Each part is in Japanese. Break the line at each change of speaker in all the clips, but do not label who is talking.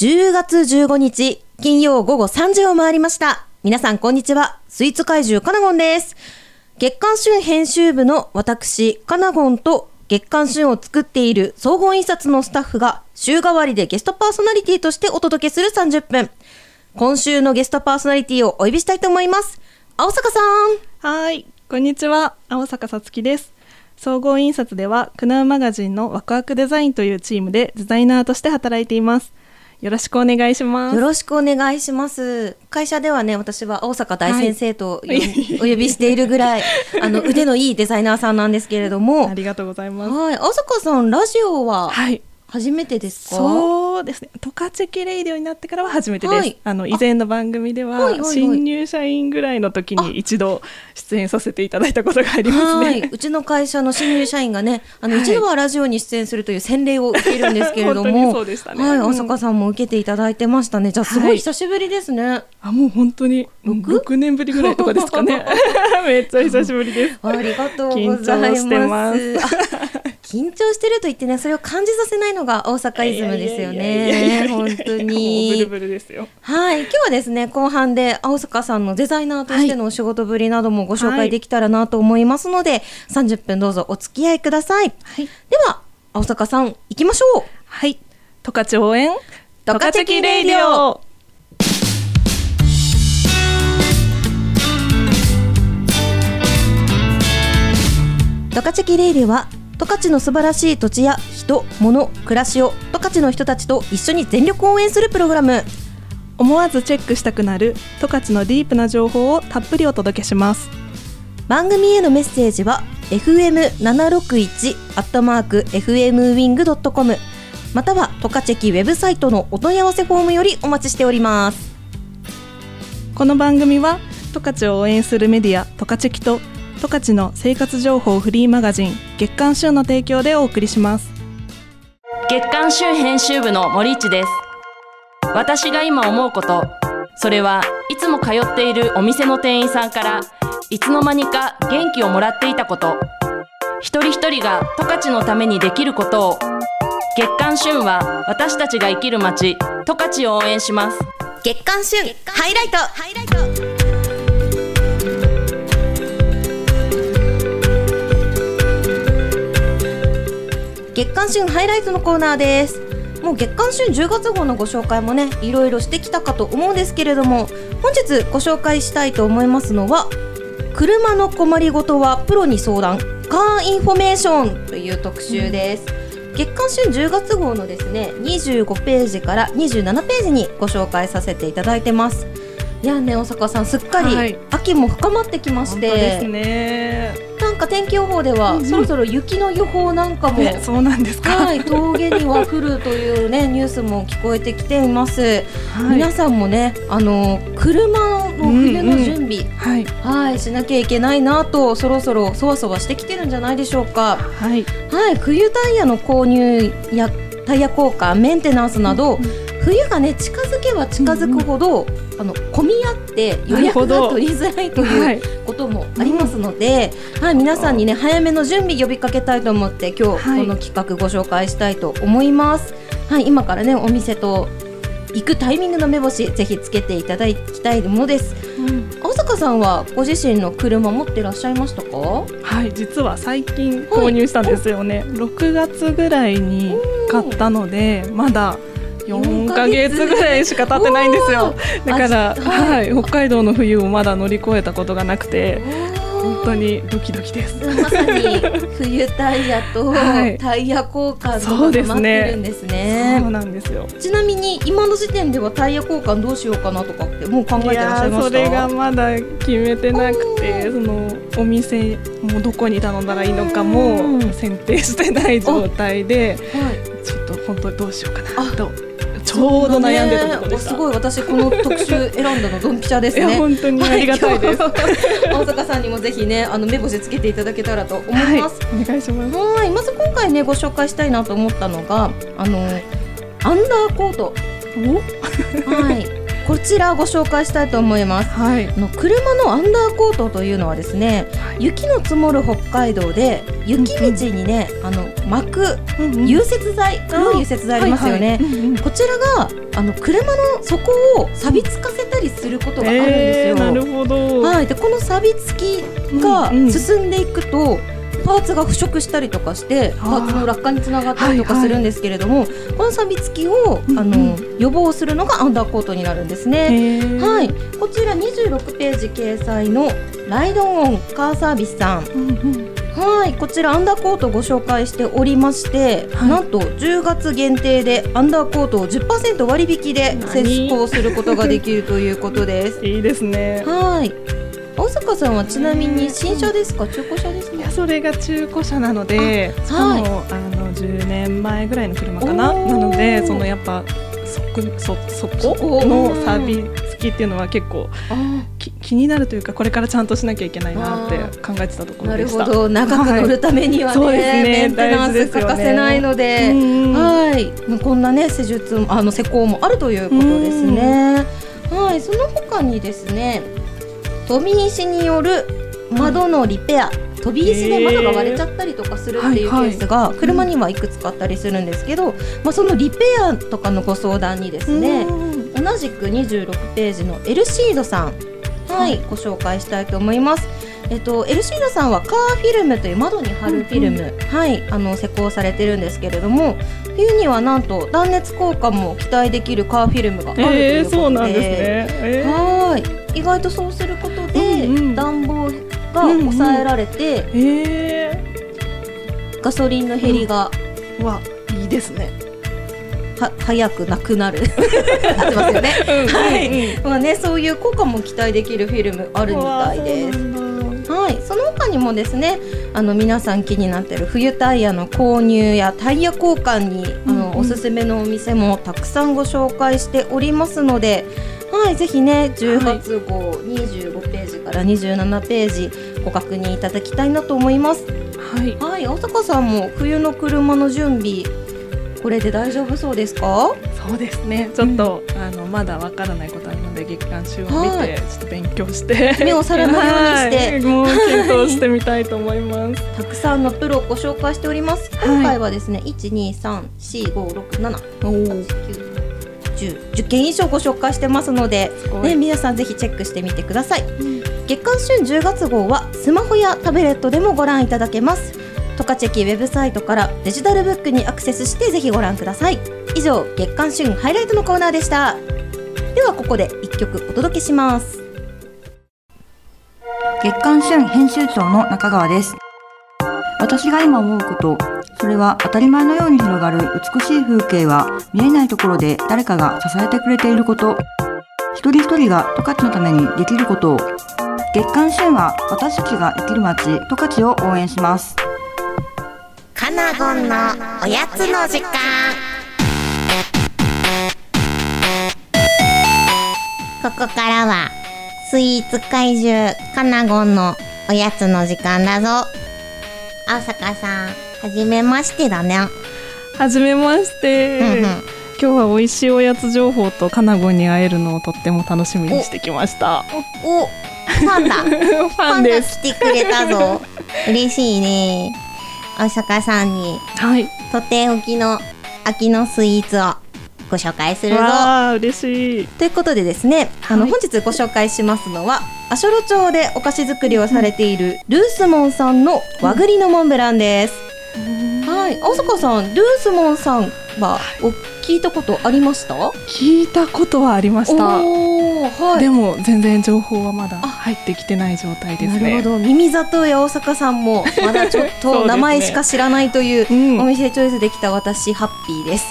10月15日、金曜午後3時を回りました。皆さん、こんにちは。スイーツ怪獣カナゴンです。月刊旬編集部の私、カナゴンと月刊旬を作っている総合印刷のスタッフが週替わりでゲストパーソナリティとしてお届けする30分。今週のゲストパーソナリティをお呼びしたいと思います。青坂さん。
はい、こんにちは。青坂さつきです。総合印刷では、クナウマガジンのワクワクデザインというチームでデザイナーとして働いています。よろしくお願いします。
よろしくお願いします。会社ではね、私は青坂大先生と、
はい
お呼びしているぐらい、あの腕のいいデザイナーさんなんですけれども
あ、りがとうございます。
はい、青坂さんラジオは
はい。
初めてですか？
そうですね。トカチェキレイディオになってからは初めてです。
はい
あの以前の番組では、
はいはいはい
新入社員ぐらいの時に一度出演させていただいたことがあります
はい、
ね。
うちの会社の新入社員がね、あの、
はい
一度はラジオに出演するという洗礼を受けるんですけれども、
そうでしたね
はい、
うん
さんも受けていただいてましたね。じゃあすご
はいい
久しぶりですね。
あ、もう本当に
六？
六年ぶりぐらいとかですかね。めっちゃ久しぶりです。
ありがとうございます。
緊張して
ると言ってね、それを感じさせないのが大阪イズムですよね。
や
本当
もうブル
に。
ブルですよ。
はい、今日はですね、後半で青坂さんのデザイナーとしてのお仕事ぶりなどもご紹介できたらなと思いますので、30分どうぞお付き合いください。
はい。
では、青坂さん、行きましょう。
はい。十勝応援。
十勝キレイディオ。十勝キレイデは十勝の素晴らしい土地や人、物、暮らしを十勝の人たちと一緒に全力応援するプログラム。
思わずチェックしたくなる十勝のディープな情報をたっぷりお届けします。
番組へのメッセージは fm761 アットマーク fmwing.com または十勝キウェブサイトのお問い合わせフォームよりお待ちしております。
この番組は十勝を応援するメディア十勝キと十勝の生活情報フリーマガジン月刊週の提供でお送りします。
月刊週編集部の森市です。私が今思うこと。それはいつも通っているお店の店員さんからいつの間にか元気をもらっていたこと。一人一人が十勝のためにできることを。月刊旬は私たちが生きる街十勝を応援します。
月刊旬ハイライト。ハイライト月刊旬ハイライトのコーナーです。もう月刊旬10月号のご紹介もねいろいろしてきたかと思うんですけれども本日ご紹介したいと思いますのは車の困りごとはプロに相談カーインフォメーションという特集です、月刊旬10月号のですね25ページから27ページにご紹介させていただいてます。いやね大阪さんすっかり
はい。
秋も深まってきまして、
本当ですね。
か天気予報では、
うんうん
そろそろ雪の予報なんかも、
ね、そうなんですか？
はい、峠には降るというね ニュースも聞こえてきています、
はい
皆さんもねあの車の冬の準備、
はい。
はいしなきゃいけないなとそろそろそわそわしてきてるんじゃないでしょうか
はい。
はい冬タイヤの購入やタイヤ交換メンテナンスなど、冬がね近づけば近づくほど、あの混み合って予約が取りづらいという、
はい。
こともありますので、はい、皆さんにね早めの準備呼びかけたいと思って今日
はい
この企画ご紹介したいと思います。はい、今からねお店と行くタイミングの目星ぜひつけていただきたいものです。青坂さんはご自身の車持ってらっしゃいましたか？
はい、実は最近購入したんですよね。6月ぐらいに買ったので、まだ4ヶ月ぐらいしか経ってないんですよ。だから、
あは
はい。い、北海道の冬をまだ乗り越えたことがなくて、本当にドキドキです。
まさに冬タイヤと
はい。
タイヤ交換と
そうですね。
るんですね。
そうなんですよ。
ちなみに今の時点ではタイヤ交換どうしようかなとかってもう考えてらっしゃいました？
それがまだ決めてなくてそのお店もどこに頼んだらいいのか
う
も
ん。
選定してない状態で
はい。
ちょっと本当にどうしようかな
あ
とちょうど悩んでたところでした。
すごい私この特集選んだのドンピシャですね。
本当にありがたいです。
は今日大阪さんにもぜひねあの目星つけていただけたらと思い
はい、
ます。
お願いします。
はい、まず今回ねご紹介したいなと思ったのがあのアンダーコート。はい。こちらご紹介したいと思います。
はい。
あの車のアンダーコートというのはですね、
はい。
雪の積もる北海道で雪道にね、あの巻く融雪剤、黒い融雪剤ありますよね、こちらがあの車の底を錆びつかせたりすることがあるんですよ。
えーなるほど、
はい、でこの錆びつきが
うんうん。
進んでいくと、パーツが腐食したりとかしてパーツの落下につながったりとかするんですけれども、この錆びつきを、
うんうん。
あの予防するのがアンダーコートになるんですね。はい、こちら26ページ掲載のライドオンカーサービスさん。
うんうん。
はい。こちらアンダーコートをご紹介しておりまして、
はい。
なんと10月限定でアンダーコートを10%割引で
何
施工することができるということです。
いいですね
はい大阪さんはちなみに新車ですか中古車です
それが中古車なのでしかも、
はい。
あの10年前ぐらいの車かな？なのでそのやっぱそこそそこの錆びつきっていうのは結構き気になるというかこれからちゃんとしなきゃいけないなって考えてたところ
なる
でした。
ほど。長く乗るためにはね,、
そうですね。
メンテナンス欠かせないので。
うん
はい、こんなね施術もあの施工もあるということですね。はい、その他にですね、飛び石による窓のリペア、飛び石で窓が割れちゃったりとかするっていうケースが車にはいくつかあったりするんですけど、まあそのリペアとかのご相談にですね、
うん。
同じく26ページのエルシードさん、はい、ご紹介したいと思います。えっと、エルシードさんはカーフィルムという窓に貼るフィルム、はい、あの施工されてるんですけれども冬にはなんと断熱効果も期待できるカーフィルムがあるとい
えー、
うことで、
そうなんですね。えー。
はい意外とそうすることで、
うんうん。
暖房が抑えられて、
え
ガソリンの減りが
ー、わいいですね。
は早くなくなる。合ってますよね。はい。まあね、そういう効果も期待できるフィルムあるみたいです。はい、その他にもですねあの皆さん気になっている冬タイヤの購入やタイヤ交換にあの、
うんうん。
おすすめのお店もたくさんご紹介しておりますので、はい、ぜひね10月号25ページから27ページご確認いただきたいなと思います。
はい。
はい、大阪さんも冬の車の準備これで大丈夫そうですか？
そうですね。ちょっと、あのまだわからないことあるので月間週を見て、
はい
ちょっと勉強して
目を皿のようにして
はいもう検討してみたいと思います。
たくさんのプロをご紹介しております。
はい
今回はですね、一二三四五六七
おお、
9 10, 10件以上ご紹介してますので。ね、皆さんぜひチェックしてみてください。月刊旬10月号はスマホやタブレットでもご覧いただけます。トカチェキウェブサイトからデジタルブックにアクセスしてぜひご覧ください。以上月刊旬ハイライトのコーナーでした。ではここで1曲お届けします。
月刊旬編集長の中川です。私が今思うこと、それは当たり前のように広がる美しい風景は見えないところで誰かが支えてくれていること。一人一人が十勝のためにできることを。月刊旬は私たちが生きる街、十勝を応援します。
カナゴンのおやつの時間ここからはスイーツ怪獣カナゴンのおやつの時間だぞ青坂さんはじめましてだね、
はじめまして。
うんうん
今日は美味しいおやつ情報とカナゴに会えるのをとっても楽しみにしてきました。
おファンだ
フ
フ
ァンです。
来てくれたぞ 嬉しいね青坂さんに
はい。
とっておきの秋のスイーツをご紹介するぞ
嬉しい。
ということでですね、あの
はい
本日ご紹介しますのは足寄町でお菓子作りをされているルースモンさんの和栗のモンブランです。はい、青坂さん、ルースモンさんはお聞いたことありました？
聞いたことはありました。
はい。
でも全然情報はまだ入ってきてない状態ですね。
なるほど、耳里や大阪さんも まだちょっと名前しか知らないという
うん
お店チョイスできた私ハッピーです。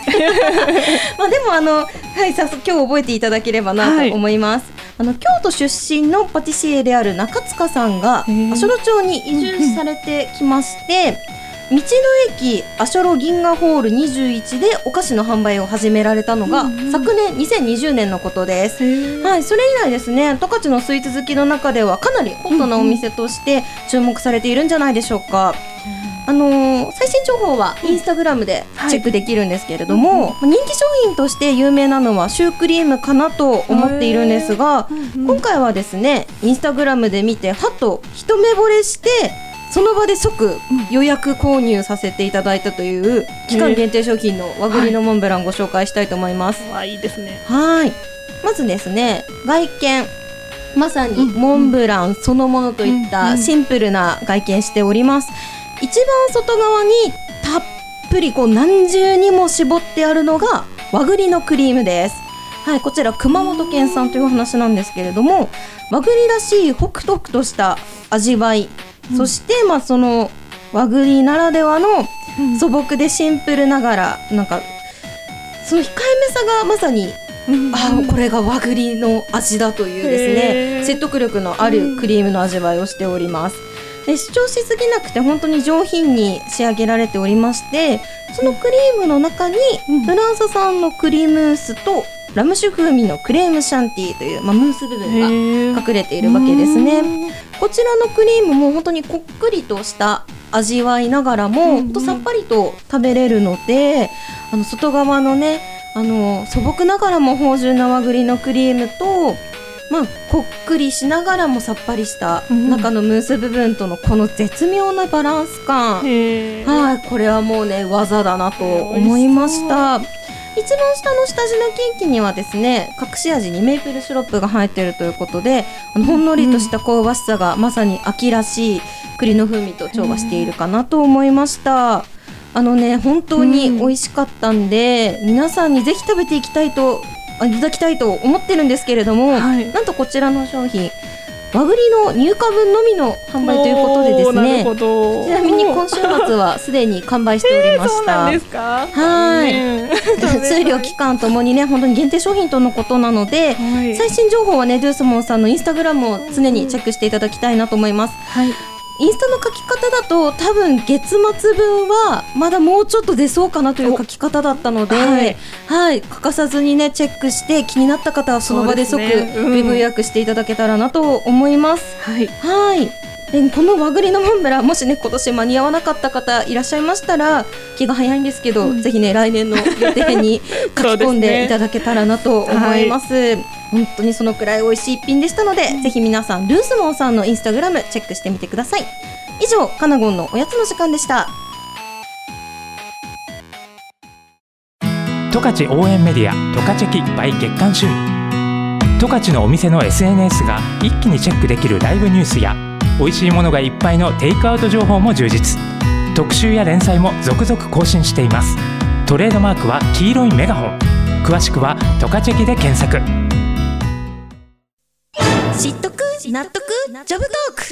まあでもあのはい早速今日覚えていただければなと思います。あの京都出身のパティシエである中塚さんが足寄町に移住されてきまして。道の駅足寄銀河ホール21でお菓子の販売を始められたのが、
うんうん。
昨年2020年のことです。はい、それ以来ですね、十勝のスイーツ好きの中ではかなりホットなお店として注目されているんじゃないでしょうか。あのーの最新情報はインスタグラムでチェックできるんですけれども、人気商品として有名なのはシュークリームかなと思っているんですが、今回はですねインスタグラムで見てはっと一目惚れしてその場で即予約購入させていただいたという期間限定商品の和栗のモンブランご紹介したいと思います。
わあいいですね。
はい。まずですね外見。まさにモンブランそのものといったシンプルな外見しております。一番外側にたっぷりこう何重にも絞ってあるのが和栗のクリームです。はいこちら熊本県産という話なんですけれども和栗らしいホクホクとした味わい、そしてまあその和栗ならではの素朴でシンプルながらなんかその控えめさがまさにあこれが和栗の味だというですね説得力のあるクリームの味わいをしております。で主張しすぎなくて本当に上品に仕上げられておりましてそのクリームの中に
うん。
フランス産のクリームムースとラム酒風味のクレームシャンティーという、まあ、ムース部分が隠れているわけですね。こちらのクリームも本当にこっくりとした味わいながらも、
うん
とさっぱりと食べれるのであの外側のねあの素朴ながらも芳醇な和栗のクリームと、まあ、こっくりしながらもさっぱりした
うん。
中のムース部分とのこの絶妙なバランス感、はい、これはもうね技だなと思いました。一番下の下地のケーキにはですね隠し味にメープルシロップが入っているということであのほんのりとした香ばしさがまさに秋らしい栗の風味と調和しているかなと思いました。あのね本当に美味しかったんで、皆さんにぜひ食べていきたいとあいただきたいと思ってるんですけれども、
はい。
なんとこちらの商品和栗の入荷分のみの販売ということでですね。ちなみに今週末はすでに完売しておりました。はい。
ね
数量期間ともにね本当に限定商品とのことなので、
はい。
最新情報はねドゥースモンさんのインスタグラムを常にチェックしていただきたいなと思います。
はい。
インスタの書き方だと多分月末分はまだもうちょっと出そうかなという書き方だったので、
はい
はい、欠かさずにねチェックして気になった方はその場で即ウェブ予約していただけたらなと思います。
はい。
はい。でこの和栗のモンブランもしね今年間に合わなかった方いらっしゃいましたら気が早いんですけど、ぜひね来年の予定に 書き込んでいただけたらなと思います。本当にそのくらい美味しい一品でしたので、ぜひ皆さんルースモンさんのインスタグラムチェックしてみてください。以上カナゴンのおやつの時間でした。
十勝応援メディア十勝チェキ by 月刊旬十勝のお店の SNS が一気にチェックできるライブニュースや美味しいものがいっぱいのテイクアウト情報も充実。特集や連載も続々更新しています。トレードマークは黄色いメガホン。詳しくは十勝チェキで検索。
知っとく？納得？ジョブトーク。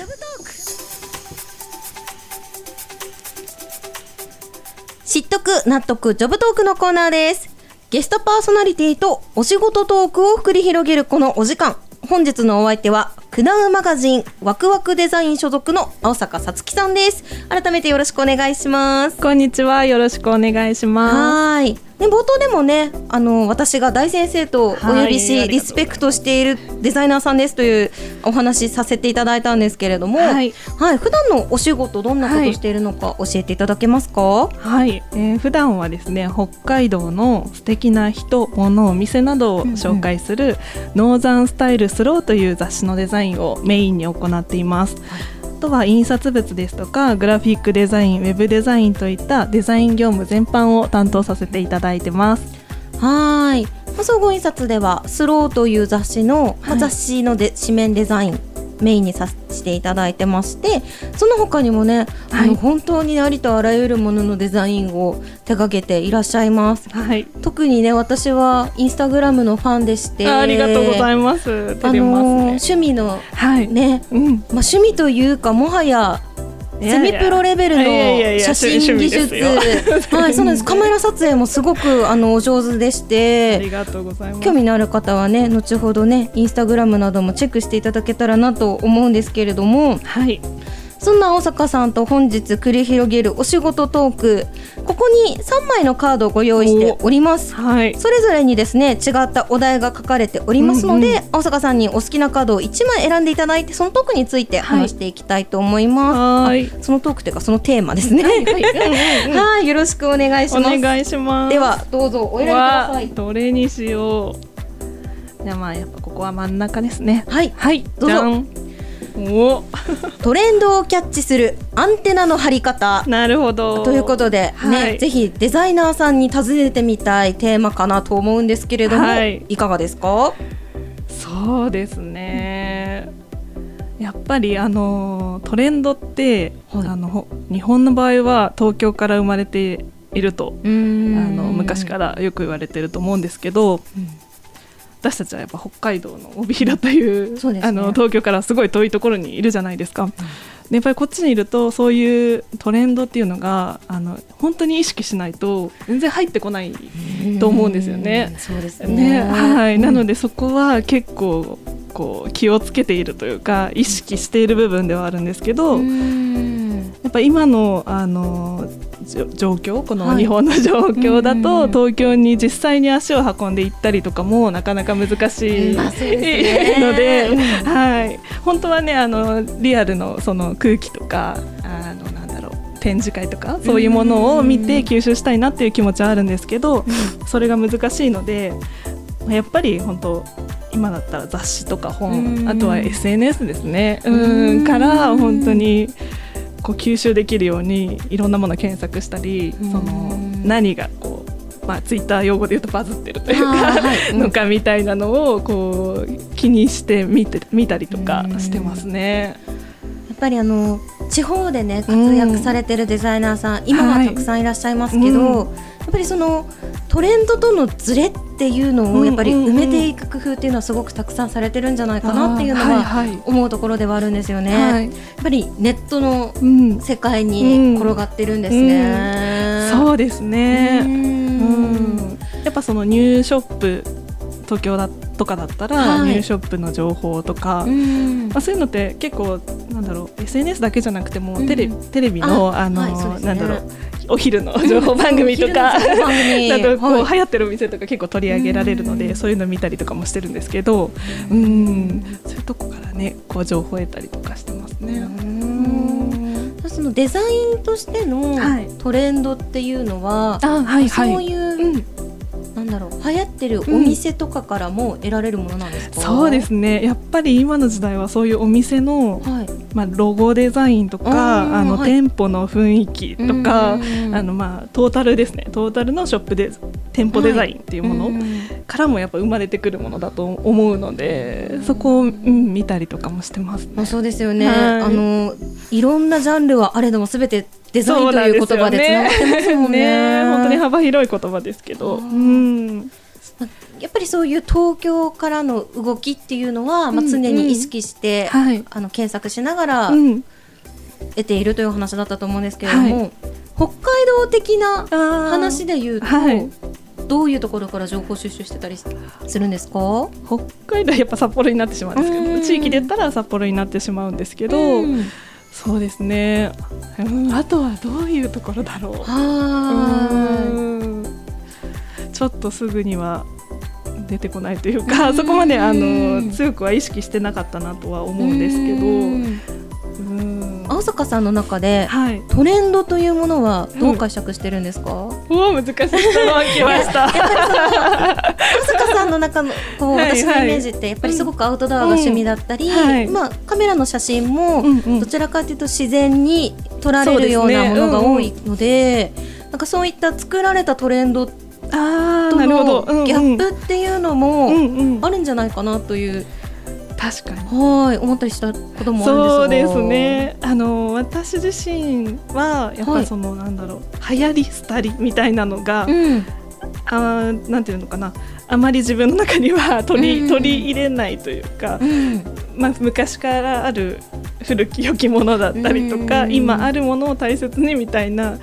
知っとく？納得？ジョブトークのコーナーです。ゲストパーソナリティとお仕事トークを繰り広げるこのお時間。本日のお相手はクナウマガジンワクワクデザイン所属の青坂さつきさんです改めてよろしくお願いします
こんにちは。よろしくお願いします。
はーい。ね、冒頭でもね、あの私が大先生とお呼びし、
はい
リスペクトしているデザイナーさんですというお話しさせていただいたんですけれども、
はい。
はい、普段のお仕事どんなことしているのか教えていただけますか？
はい、えー普段はですね北海道の素敵な人物お店などを紹介する、ノーザンスタイルスローという雑誌のデザインをメインに行っています。あとは印刷物ですとかグラフィックデザインウェブデザインといったデザイン業務全般を担当させていただいてます。
はーい。まあ総合印刷ではスローという雑誌の、まあ
はい
雑誌ので紙面デザインメインにさせていただいてましてその他にもね、あの
はい。
本当にありとあらゆるもののデザインを手掛けていらっしゃいます。
はい、
特にね私はインスタグラムのファンでして
あありがとうござい
ま
ます。照
あの。趣味の
はい、
ね、
うん、
まあ、趣味というかもはやセミプロレベルの写真技
趣
術はいそうなんです。カメラ撮影もすごくあのお上手でし
あ
て
りがとうございます。
興味のある方はね後ほどねインスタグラムなどもチェックしていただけたらなと思うんですけれども。
はい、
そんな大阪さんと本日繰り広げるお仕事トークここに3枚のカードをご用意しております。
はい。
それぞれにですね違ったお題が書かれておりますので、
うんう
大阪さんにお好きなカードを1枚選んでいただいてそのトークについて話していきたいと思います、
はい。
あそのトークというかそのテーマですね。はい、よろしくお願いし
お
ます。
願いします。
ではどうぞお選びください。
わどれにしよう。じゃあまあやっぱここは真ん中ですね。
はい。
はい。
どうぞトレンドをキャッチするアンテナの張り方。
なるほど。
ということで、ね
はい。
ぜひデザイナーさんに尋ねてみたいテーマかなと思うんですけれども、
はい。
い、かがですか？
そうですね。やっぱりあのトレンドって、
はい。
あのほ日本の場合は東京から生まれていると
あ
あの昔からよく言われてると思うんですけど、私たちはやっぱ北海道の帯広という
ね。
あの東京からすごい遠いところにいるじゃないですか。でやっぱりこっちにいるとそういうトレンドっていうのがあの本当に意識しないと全然入ってこないと思うんですよね。
そうです
ね。はい、なの
で
でそこは結構こう気をつけているというか意識している部分ではあるんですけど、やっぱ今のあの状況この
はい。
日本の状況だと、
うんうんうん。
東京に実際に足を運んで行ったりとかもなかなか難しい、ので、
うん。
はい、本当はねあのリアルのその空気とかあのなんだろう展示会とかそういうものを見て吸収したいなっていう気持ちはあるんですけど、それが難しいのでまあやっぱり本当今だったら雑誌とか本、
うん
あとは SNS ですね、
う
うんん、から本当にこう吸収できるようにいろんなものを検索したり、
うん。
その何がこう、まあ、ツイッター用語で言うとバズってるというか、
はいうん
のかみたいなのをこう気にして見て見たりとかしてますね。
やっぱりあの地方でね活躍されてるデザイナーさん、今はたくさんいらっしゃいますけど、
はい
っぱりそのトレンドとのズレっていうのをやっぱり埋めていく工夫っていうのはすごくたくさんされてるんじゃないかなっていうのは
はいはい
思うところではあるんですよね。
はい。
やっぱりネットの
うん、
世界に転がってるんですね。
そうですね。
う
うん。んやっぱそのニューショップ東京だとかだったら、
はい。
ニューショップの情報とか、
うん。
まあ、そういうのって結構なんだろう SNS だけじゃなくても、
うん。
テレテレビのあの、
はいね。
なんだろうお昼の情報番組とか、
お昼の情報番組。
だとこう、
はい。
流行ってるお店とか結構取り上げられるので、
うん
そういうの見たりとかもしてるんですけど、うん、そういうとこからねこう情報を得たりとかしてますね。
うん。そのデザインとしての
はい。
トレンドっていうのは、
あはい
そういう、
うん。
なんだろう流行ってるお店とかからも得られるものなんですか、
そうですね。やっぱり今の時代はそういうお店の、
はい
まあ、ロゴデザインとか
あ
の、
はい。
店舗の雰囲気とか、
うん
あのまあ、トータルですね。トータルのショップで店舗デザインっていうもの
うん
からもやっぱ生まれてくるものだと思うのでそこを、うん、見たりとかもしてます、
まあ、そうですよね、
はい。
あのいろんなジャンルはあれどもすべてデザインという言葉でつながってますもん ね。
本当に幅広い言葉ですけど、うん、
やっぱりそういう東京からの動きっていうのは、まあ、
うん
常に意識して、
はい、
あの検索しながら
うん、
得ているという話だったと思うんですけれども、
は
北海道的な話
話
で言うと、
はい。
どういうところから情報収集してたりするんですか？
北海道はやっぱ札幌になってしまうんですけ
うん。
ど地域で言ったら札幌になってしまうんですけど、
うん。
そうですね、うん、あとはどういうところだろう。
は
うんちょっとすぐには出てこないというか、
うん。
そこまであの強くは意識してなかったなとは思うんですけど、
うん。
うん。
青坂さんの中で
はい、
トレンドというものはどう解釈してるんですか、
おお難しい質問来ました。
青坂さんの中のこう
はいはい
私のイメージってやっぱりすごくアウトドアが趣味だったり、
うんはい
まあ、カメラの写真も
うんうん
どちらかというと自然に撮られるようなものが多いのでなんかそういった作られたトレンドと
ああなるほど、
のギャップっていうのもあるんじゃないかなという、
確かに。
はい思ったりしたこともあるんですが。
そうですね。あの私自身はやっ
はい。
ぱその、なんだろう流行り廃りみたいなのが、
うん
あーなんていうのかな。あまり自分の中には取り,、
うん。
取り入れないというか
う、ん。
まあ、昔からある古き良きものだったりとか、
うん。
今あるものを大切にみたいな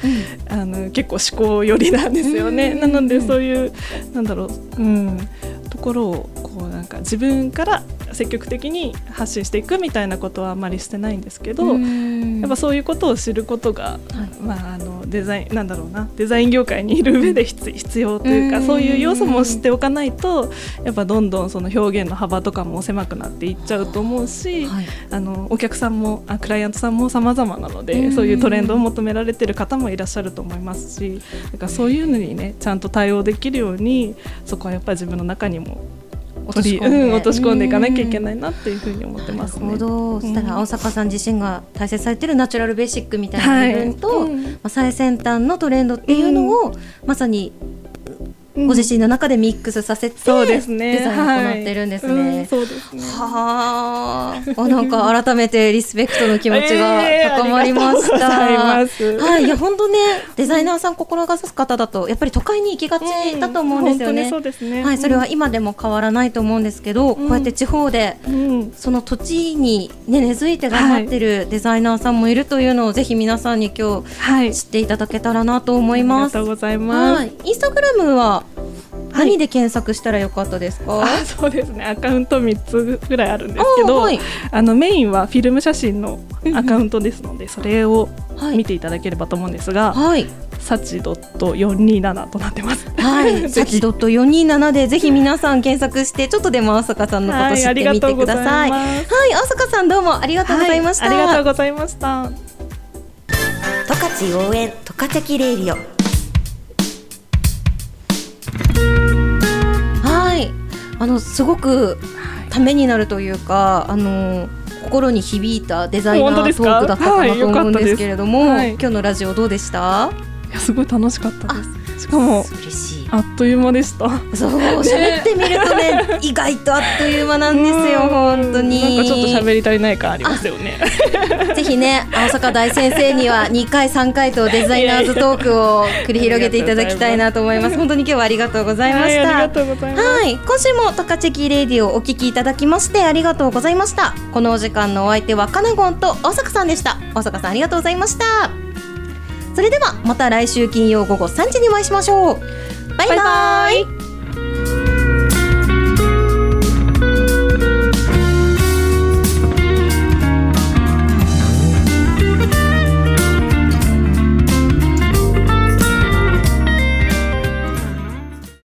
あの結構思考寄りなんですよね。
うん。
なのでそういうなんだろう、うん、ところをこうなんか自分から積極的に発信していくみたいなことはあまりしてないんですけど、
うん。
やっぱそういうことを知ることが、まあ、あのデザインなんだろうなデザイン業界にいる上で必 必要というか、
うん。
そういう要素も知っておかないとやっぱどんどんその表現の幅とかも狭くなっていっちゃうと思うし、
はい。
あのお客さんもあクライアントさんも様々なので、
うん。
そういうトレンドを求められてる方もいらっしゃると思いますしだからそういうのにねちゃんと対応できるようにそこはやっぱり自分の中にも
落とし込んで。
うん、落とし込んでいかなきゃいけないなっていうふうに思ってますね。
なるほど、そしたら
うん
青坂さん自身が大切されてるナチュラルベーシックみたいな部分と、
はい。うん。
まあ、最先端のトレンドっていうのを、まさに
うん
ご自身の中でミックスさせて、
そうですね。
デザインを行ってるんですね。
はいうんそうですね。
はあ、あなんか改めてリスペクトの気持ちが
えー
高まりました。
ありがとうござい
はい、いや本当ね、デザイナーさん心がさす方だとやっぱり都会に行きがちだと思うんですよね。
そうですね。
はい、それは今でも変わらないと思うんですけど、こうやって地方で
うん、
その土地に、ね、根付いて頑張ってるデザイナーさんもいるというのをぜひ皆さんに今
はい。
日知っていただけたらなと思い
あり
ます。
がとうございます。
はい、インスタグラムは何で検索したらよかったですか、
あそうですね。アカウント3つぐらいあるんですけど、
あはい。
あのメインはフィルム写真のアカウントですので、それを
はい。
見ていただければと思うんですが、
はい、
サチドット427となってます。
はい、
ぜ
サチ
ひ
ドット四二七でぜひ皆さん検索してちょっとでも朝香さんのこと知ってみてください。はい、朝香さんどうもありがとうございました。
はいありがとうございました。
十勝応援十勝キレイディオあのすごくためになるというかあの心に響いたデザイナートークだったかな
はい
と思うんですけれども、
はい。
今日のラジオどうでした？
いやすごい楽しかったです。しかもあっという間でした。
そう 喋ってみるとね 意外とあっという間なんですよ本当に
なんかちょっと喋り足りない感ありますよね。
ぜひね、青坂大先生には2回、3回とデザイナーズトークを繰り広げていただきたいなと思います。本当に今日はありがとうございま
はい、
した。はい、今週もトカチェキレディをお聞きいただきましてありがとうございました。このお時間のお相手はカナゴンと大坂さんでした。大坂さんありがとうございました。それではまた来週金曜午後3時にお会いしましょう。バイバイ
バイバイ